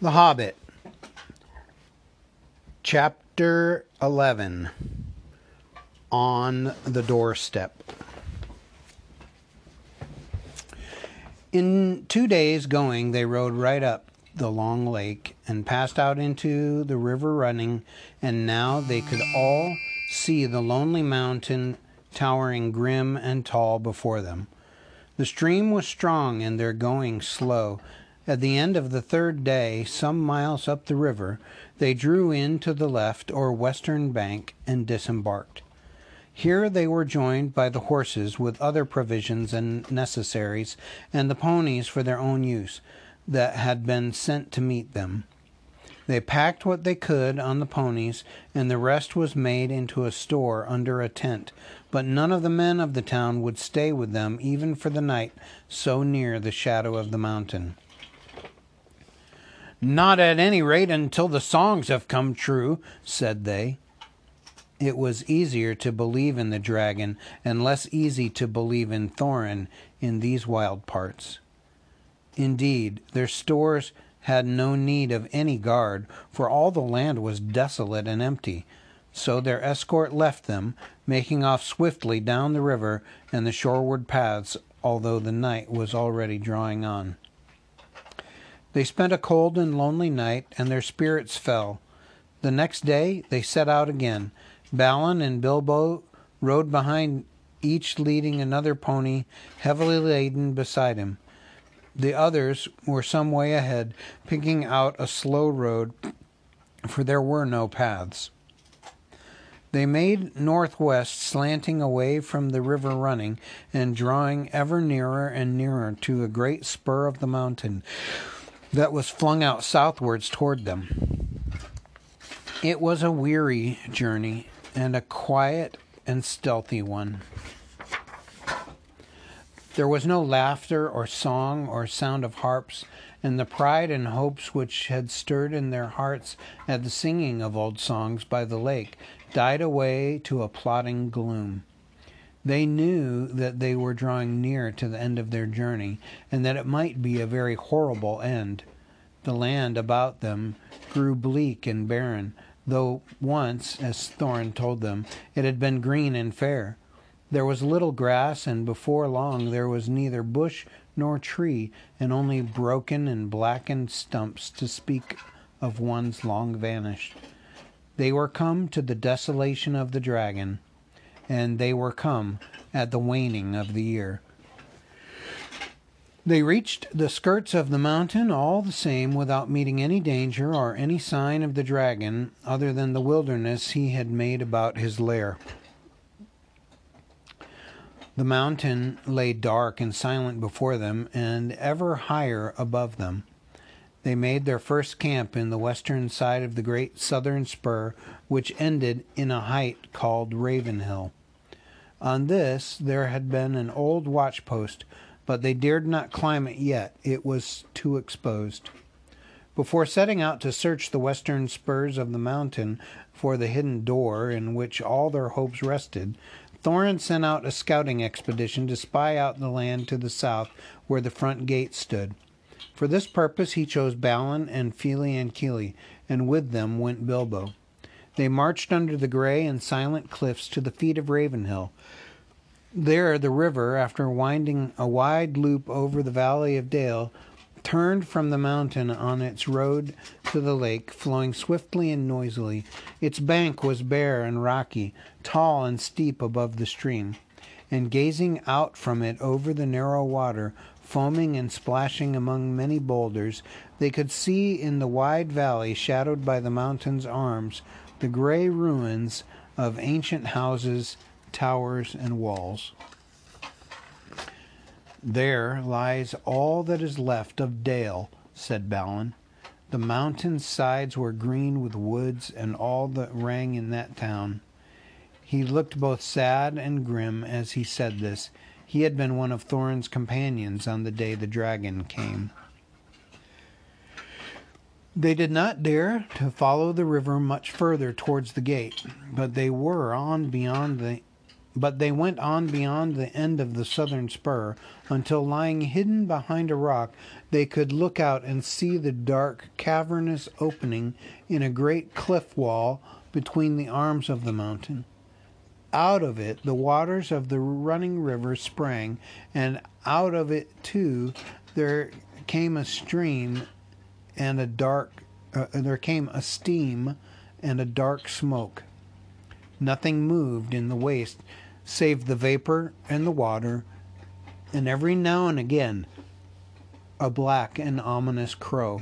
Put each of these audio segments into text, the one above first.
The Hobbit, Chapter 11 On the Doorstep. In two days' going, they rode right up the long lake and passed out into the river running, and now they could all see the lonely mountain towering grim and tall before them. The stream was strong and their going slow. At the end of the third day, some miles up the river, they drew in to the left or western bank and disembarked. Here they were joined by the horses with other provisions and necessaries, and the ponies for their own use, that had been sent to meet them. They packed what they could on the ponies, and the rest was made into a store under a tent. But none of the men of the town would stay with them even for the night, so near the shadow of the mountain. Not at any rate until the songs have come true, said they. It was easier to believe in the dragon, and less easy to believe in Thorin in these wild parts. Indeed, their stores had no need of any guard, for all the land was desolate and empty. So their escort left them, making off swiftly down the river and the shoreward paths, although the night was already drawing on. They spent a cold and lonely night, and their spirits fell. The next day they set out again. Balin and Bilbo rode behind, each leading another pony heavily laden beside him. The others were some way ahead, picking out a slow road, for there were no paths. They made northwest, slanting away from the river running, and drawing ever nearer and nearer to a great spur of the mountain that was flung out southwards toward them. It was a weary journey, and a quiet and stealthy one. There was no laughter or song or sound of harps, and the pride and hopes which had stirred in their hearts at the singing of old songs by the lake died away to a plodding gloom. They knew that they were drawing near to the end of their journey, and that it might be a very horrible end. The land about them grew bleak and barren, though once, as Thorin told them, it had been green and fair. There was little grass, and before long there was neither bush nor tree, and only broken and blackened stumps to speak of ones long vanished. They were come to the desolation of the dragon, and they were come at the waning of the year. They reached the skirts of the mountain all the same without meeting any danger or any sign of the dragon other than the wilderness he had made about his lair. The mountain lay dark and silent before them, and ever higher above them. They made their first camp in the western side of the great southern spur, which ended in a height called Ravenhill. On this there had been an old watch post, but they dared not climb it yet, it was too exposed. Before setting out to search the western spurs of the mountain for the hidden door in which all their hopes rested, Thorin sent out a scouting expedition to spy out the land to the south where the front gate stood. For this purpose he chose Balin and Fili and Kili, and with them went Bilbo. They marched under the gray and silent cliffs to the feet of Ravenhill. There the river, after winding a wide loop over the valley of Dale, turned from the mountain on its road to the lake, flowing swiftly and noisily. Its bank was bare and rocky, tall and steep above the stream, and gazing out from it over the narrow water, foaming and splashing among many boulders, they could see in the wide valley, shadowed by the mountain's arms, the gray ruins of ancient houses, towers, and walls. There lies all that is left of Dale, said Balin. The mountain sides were green with woods and all that rang in that town. He looked both sad and grim as he said this. He had been one of Thorin's companions on the day the dragon came. They did not dare to follow the river much further towards the gate, but they were on beyond the but they went on beyond the end of the southern spur until lying hidden behind a rock they could look out and see the dark cavernous opening in a great cliff wall between the arms of the mountain. Out of it the waters of the running river sprang and out of it too there came a stream and a dark uh, there came a steam and a dark smoke nothing moved in the waste save the vapor and the water, and every now and again a black and ominous crow.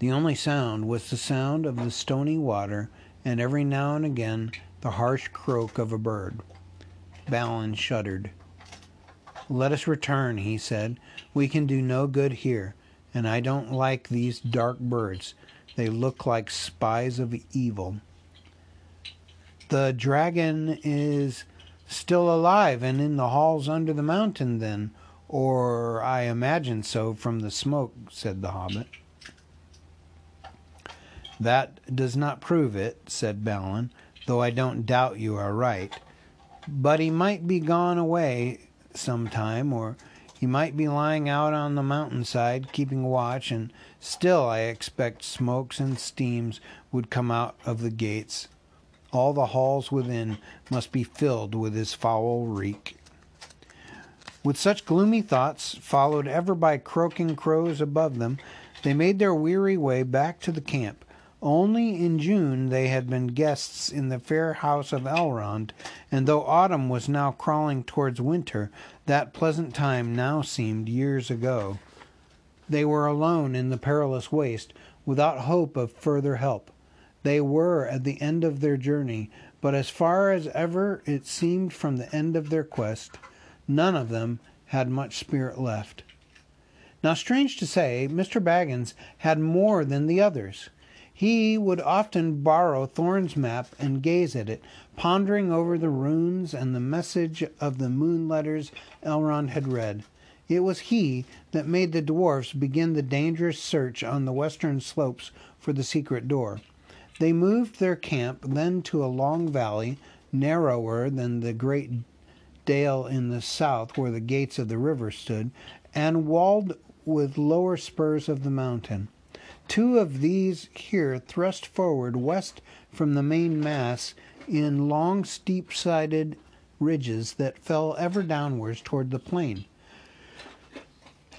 The only sound was the sound of the stony water, and every now and again the harsh croak of a bird. Balin shuddered. Let us return, he said. We can do no good here, and I don't like these dark birds. They look like spies of evil the dragon is still alive and in the halls under the mountain, then? Or I imagine so from the smoke, said the hobbit. That does not prove it, said Balin, though I don't doubt you are right. But he might be gone away some time, or he might be lying out on the mountainside keeping watch, and still I expect smokes and steams would come out of the gates all the halls within must be filled with his foul reek. With such gloomy thoughts, followed ever by croaking crows above them, they made their weary way back to the camp. Only in June they had been guests in the fair house of Elrond, and though autumn was now crawling towards winter, that pleasant time now seemed years ago. They were alone in the perilous waste, without hope of further help. They were at the end of their journey, but as far as ever it seemed from the end of their quest, none of them had much spirit left. Now, strange to say, Mr. Baggins had more than the others. He would often borrow Thorin's map and gaze at it, pondering over the runes and the message of the moon letters Elrond had read. It was he that made the dwarfs begin the dangerous search on the western slopes for the secret door. They moved their camp then to a long valley, narrower than the great dale in the south where the gates of the river stood, and walled with lower spurs of the mountain. Two of these here thrust forward west from the main mass in long steep sided ridges that fell ever downwards toward the plain.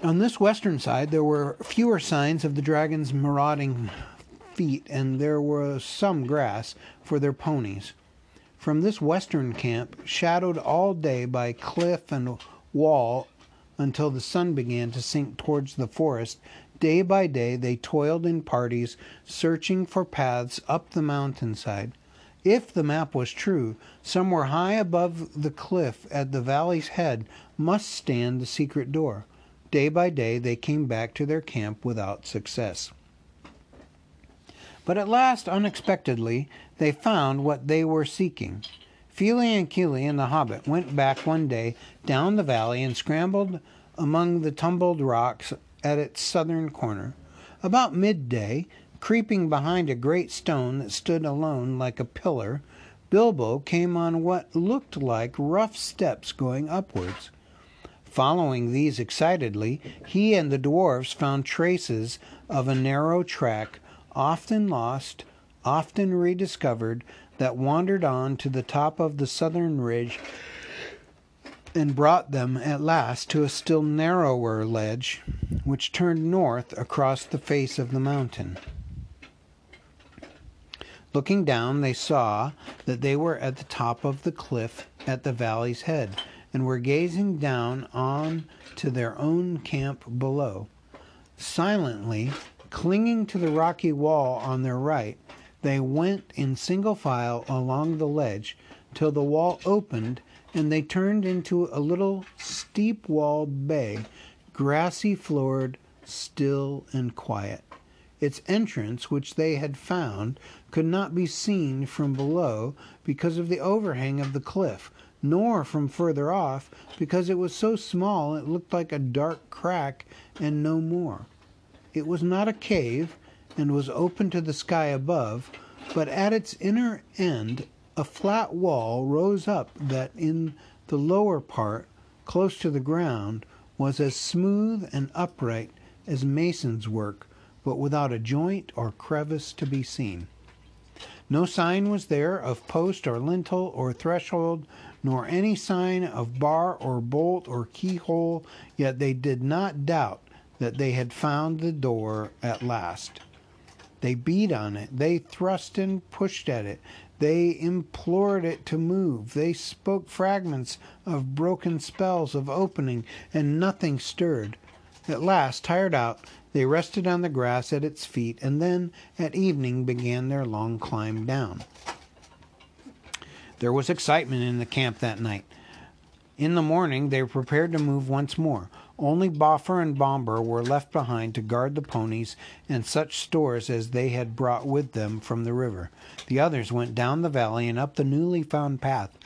On this western side there were fewer signs of the dragon's marauding feet, and there was some grass for their ponies. From this western camp, shadowed all day by cliff and wall until the sun began to sink towards the forest, day by day they toiled in parties, searching for paths up the mountainside. If the map was true, somewhere high above the cliff at the valley's head must stand the secret door. Day by day they came back to their camp without success. But at last, unexpectedly, they found what they were seeking. Fili and Kili and the hobbit went back one day down the valley and scrambled among the tumbled rocks at its southern corner. About midday, creeping behind a great stone that stood alone like a pillar, Bilbo came on what looked like rough steps going upwards. Following these excitedly, he and the dwarfs found traces of a narrow track often lost, often rediscovered, that wandered on to the top of the southern ridge and brought them at last to a still narrower ledge which turned north across the face of the mountain. Looking down, they saw that they were at the top of the cliff at the valley's head and were gazing down on to their own camp below. Silently, Clinging to the rocky wall on their right, they went in single file along the ledge till the wall opened and they turned into a little steep walled bay, grassy floored, still and quiet. Its entrance, which they had found, could not be seen from below because of the overhang of the cliff, nor from further off because it was so small it looked like a dark crack and no more. It was not a cave and was open to the sky above, but at its inner end a flat wall rose up that in the lower part, close to the ground, was as smooth and upright as mason's work, but without a joint or crevice to be seen. No sign was there of post or lintel or threshold, nor any sign of bar or bolt or keyhole, yet they did not doubt that they had found the door at last. They beat on it, they thrust and pushed at it, they implored it to move. They spoke fragments of broken spells of opening, and nothing stirred. At last, tired out, they rested on the grass at its feet, and then at evening began their long climb down. There was excitement in the camp that night. In the morning, they prepared to move once more. Only Bofur and Bombur were left behind to guard the ponies and such stores as they had brought with them from the river. The others went down the valley and up the newly found path,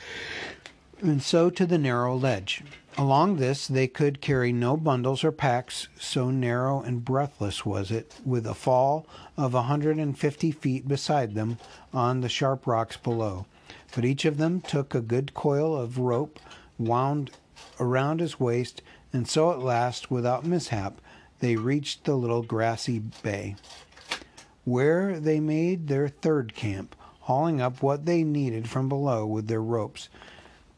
and so to the narrow ledge. Along this they could carry no bundles or packs, so narrow and breathless was it, with a fall of a hundred and fifty feet beside them on the sharp rocks below. But each of them took a good coil of rope wound around his waist and so at last, without mishap, they reached the little grassy bay, where they made their third camp, hauling up what they needed from below with their ropes.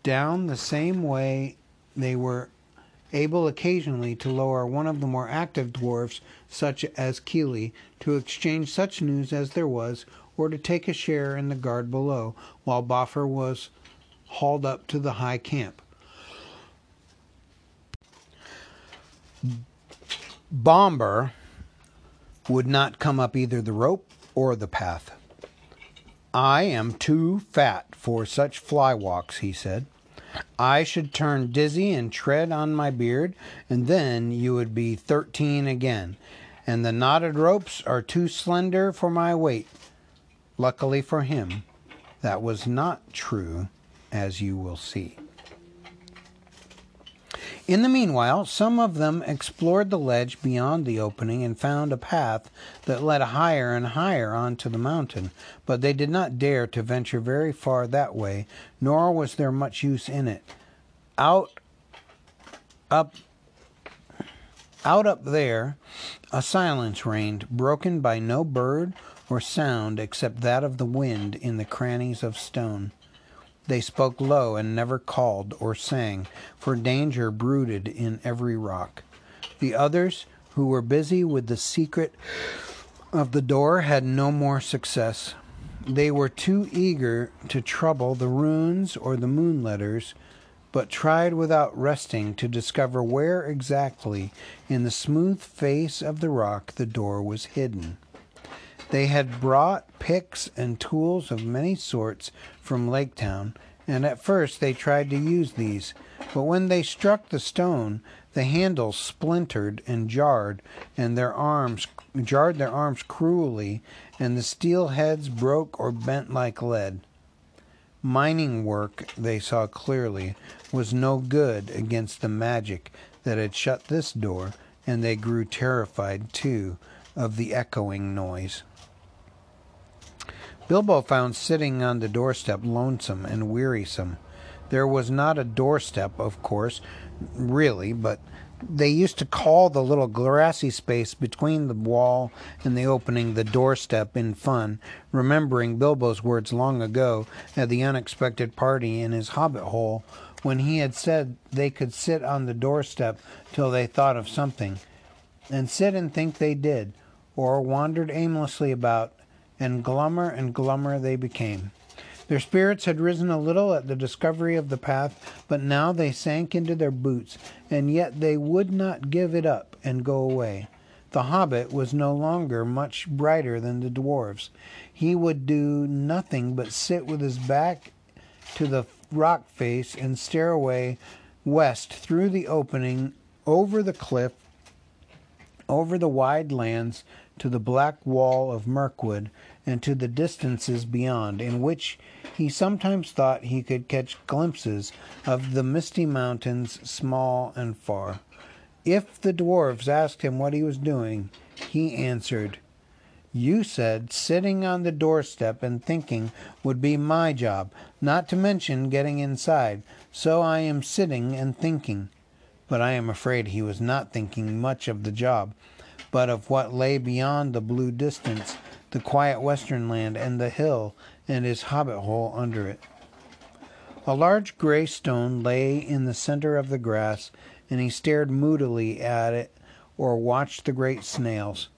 Down the same way, they were able occasionally to lower one of the more active dwarfs, such as Kili, to exchange such news as there was, or to take a share in the guard below, while Bofur was hauled up to the high camp. Bombur would not come up either the rope or the path. I am too fat for such fly walks, he said. I should turn dizzy and tread on my beard, and then you would be thirteen again. And the knotted ropes are too slender for my weight. Luckily for him, that was not true, as you will see. In the meanwhile, some of them explored the ledge beyond the opening and found a path that led higher and higher onto the mountain, but they did not dare to venture very far that way, nor was there much use in it. Out up out up there, a silence reigned, broken by no bird or sound except that of the wind in the crannies of stone. They spoke low and never called or sang, for danger brooded in every rock. The others, who were busy with the secret of the door, had no more success. They were too eager to trouble the runes or the moon letters, but tried without resting to discover where exactly in the smooth face of the rock the door was hidden. They had brought picks and tools of many sorts from Laketown, and at first they tried to use these, but when they struck the stone, the handles splintered and jarred, and their arms jarred their arms cruelly, and the steel heads broke or bent like lead. Mining work, they saw clearly, was no good against the magic that had shut this door, and they grew terrified, too, of the echoing noise. Bilbo found sitting on the doorstep lonesome and wearisome. There was not a doorstep, of course, really, but they used to call the little grassy space between the wall and the opening the doorstep in fun, remembering Bilbo's words long ago at the unexpected party in his hobbit hole when he had said they could sit on the doorstep till they thought of something. And sit and think they did, or wandered aimlessly about and glummer and glummer they became. Their spirits had risen a little at the discovery of the path, but now they sank into their boots, and yet they would not give it up and go away. The hobbit was no longer much brighter than the dwarfs. He would do nothing but sit with his back to the rock face and stare away west through the opening, over the cliff, over the wide lands to the black wall of Mirkwood and to the distances beyond, in which he sometimes thought he could catch glimpses of the misty mountains, small and far. If the dwarfs asked him what he was doing, he answered, You said sitting on the doorstep and thinking would be my job, not to mention getting inside. So I am sitting and thinking. But I am afraid he was not thinking much of the job, but of what lay beyond the blue distance, the quiet western land, and the hill and his hobbit hole under it. A large gray stone lay in the center of the grass, and he stared moodily at it or watched the great snails.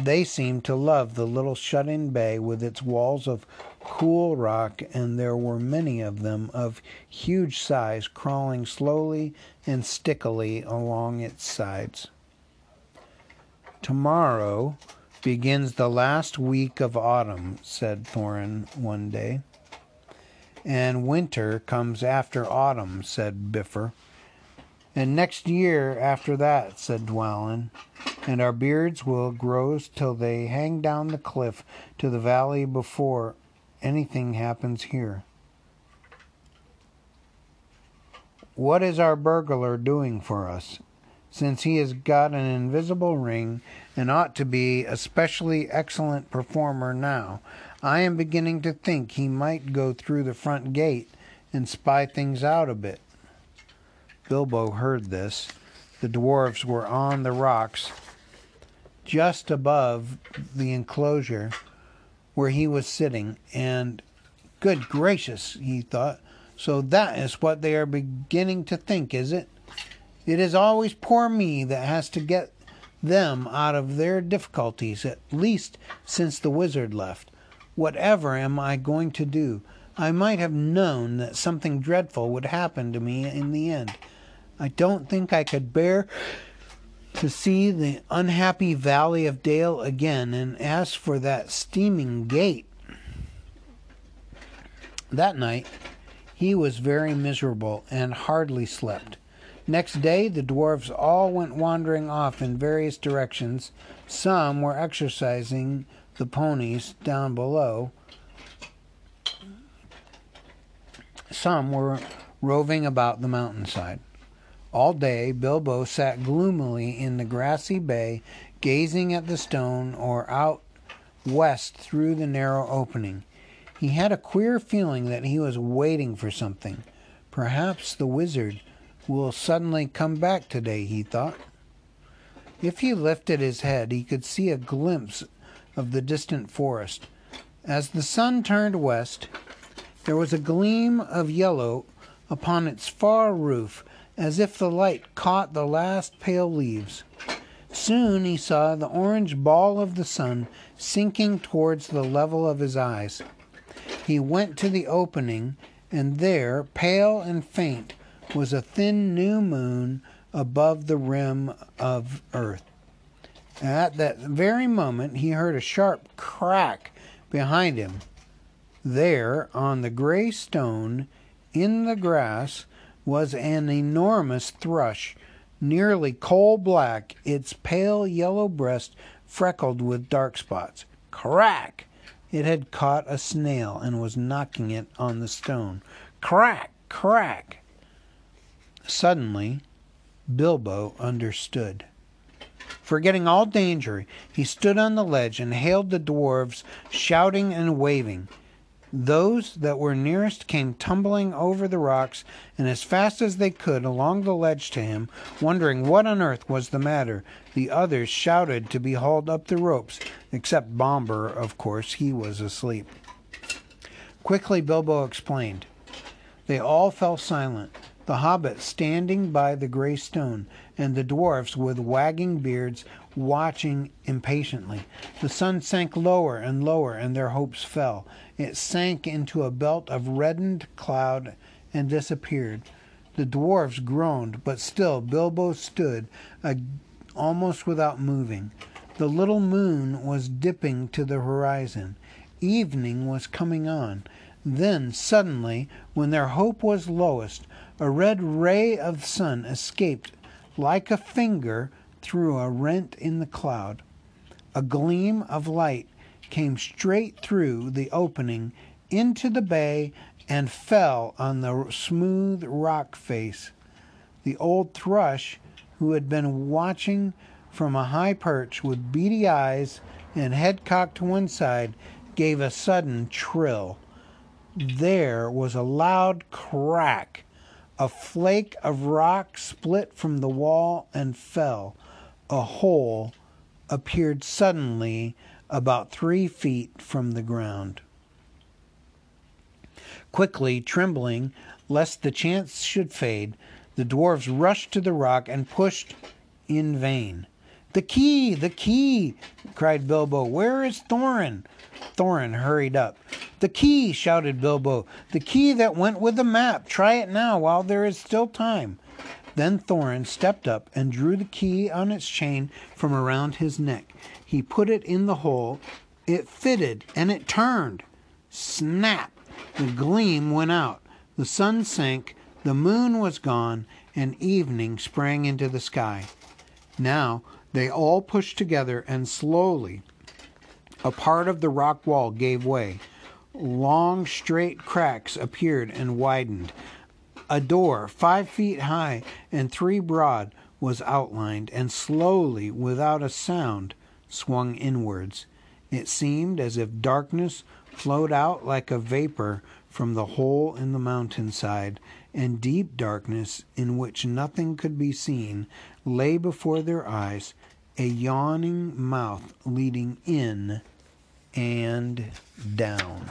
They seemed to love the little shut in bay with its walls of cool rock, and there were many of them of huge size crawling slowly and stickily along its sides. Tomorrow begins the last week of autumn, said Thorin one day. And winter comes after autumn, said Bifur. And next year after that, said Dwalin, and our beards will grow till they hang down the cliff to the valley before anything happens here. What is our burglar doing for us? Since he has got an invisible ring and ought to be a specially excellent performer now, I am beginning to think he might go through the front gate and spy things out a bit. Bilbo heard this. The dwarfs were on the rocks just above the enclosure where he was sitting, and good gracious, he thought, so that is what they are beginning to think, is it? It is always poor me that has to get them out of their difficulties, at least since the wizard left. Whatever am I going to do? I might have known that something dreadful would happen to me in the end. I don't think I could bear to see the unhappy valley of Dale again, and as for that steaming gate, that night he was very miserable and hardly slept. Next day, the dwarfs all went wandering off in various directions. Some were exercising the ponies down below. Some were roving about the mountainside. All day Bilbo sat gloomily in the grassy bay, gazing at the stone or out west through the narrow opening. He had a queer feeling that he was waiting for something. Perhaps the wizard will suddenly come back today, he thought. If he lifted his head, he could see a glimpse of the distant forest. As the sun turned west, there was a gleam of yellow upon its far roof, as if the light caught the last pale leaves. Soon he saw the orange ball of the sun sinking towards the level of his eyes. He went to the opening, and there, pale and faint, was a thin new moon above the rim of earth. At that very moment, he heard a sharp crack behind him. There, on the gray stone, in the grass, was an enormous thrush, nearly coal black, its pale yellow breast freckled with dark spots. Crack! It had caught a snail and was knocking it on the stone. Crack! Crack! Suddenly, Bilbo understood. Forgetting all danger, he stood on the ledge and hailed the dwarfs, shouting and waving. Those that were nearest came tumbling over the rocks and as fast as they could along the ledge to him, wondering what on earth was the matter. The others shouted to be hauled up the ropes, except Bombur, of course, he was asleep. Quickly Bilbo explained. They all fell silent, the hobbit standing by the grey stone, and the dwarfs with wagging beards watching impatiently. The sun sank lower and lower, and their hopes fell. It sank into a belt of reddened cloud and disappeared. The dwarfs groaned, but still Bilbo stood uh, almost without moving. The little moon was dipping to the horizon. Evening was coming on. Then, suddenly, when their hope was lowest, a red ray of sun escaped like a finger through a rent in the cloud. A gleam of light came straight through the opening into the bay and fell on the smooth rock face. The old thrush, who had been watching from a high perch with beady eyes and head cocked to one side, gave a sudden trill. There was a loud crack. A flake of rock split from the wall and fell. A hole appeared suddenly about three feet from the ground. Quickly, trembling lest the chance should fade, the dwarfs rushed to the rock and pushed in vain. The key! The key! cried Bilbo. Where is Thorin? Thorin hurried up. The key! shouted Bilbo. The key that went with the map. Try it now while there is still time. Then Thorin stepped up and drew the key on its chain from around his neck. He put it in the hole. It fitted and it turned. Snap! The gleam went out. The sun sank. The moon was gone, and evening sprang into the sky. Now they all pushed together, and slowly a part of the rock wall gave way. Long, straight cracks appeared and widened. A door, five feet high and three broad, was outlined, and slowly, without a sound, swung inwards. It seemed as if darkness flowed out like a vapor from the hole in the mountainside, and deep darkness, in which nothing could be seen, lay before their eyes, a yawning mouth leading in and down.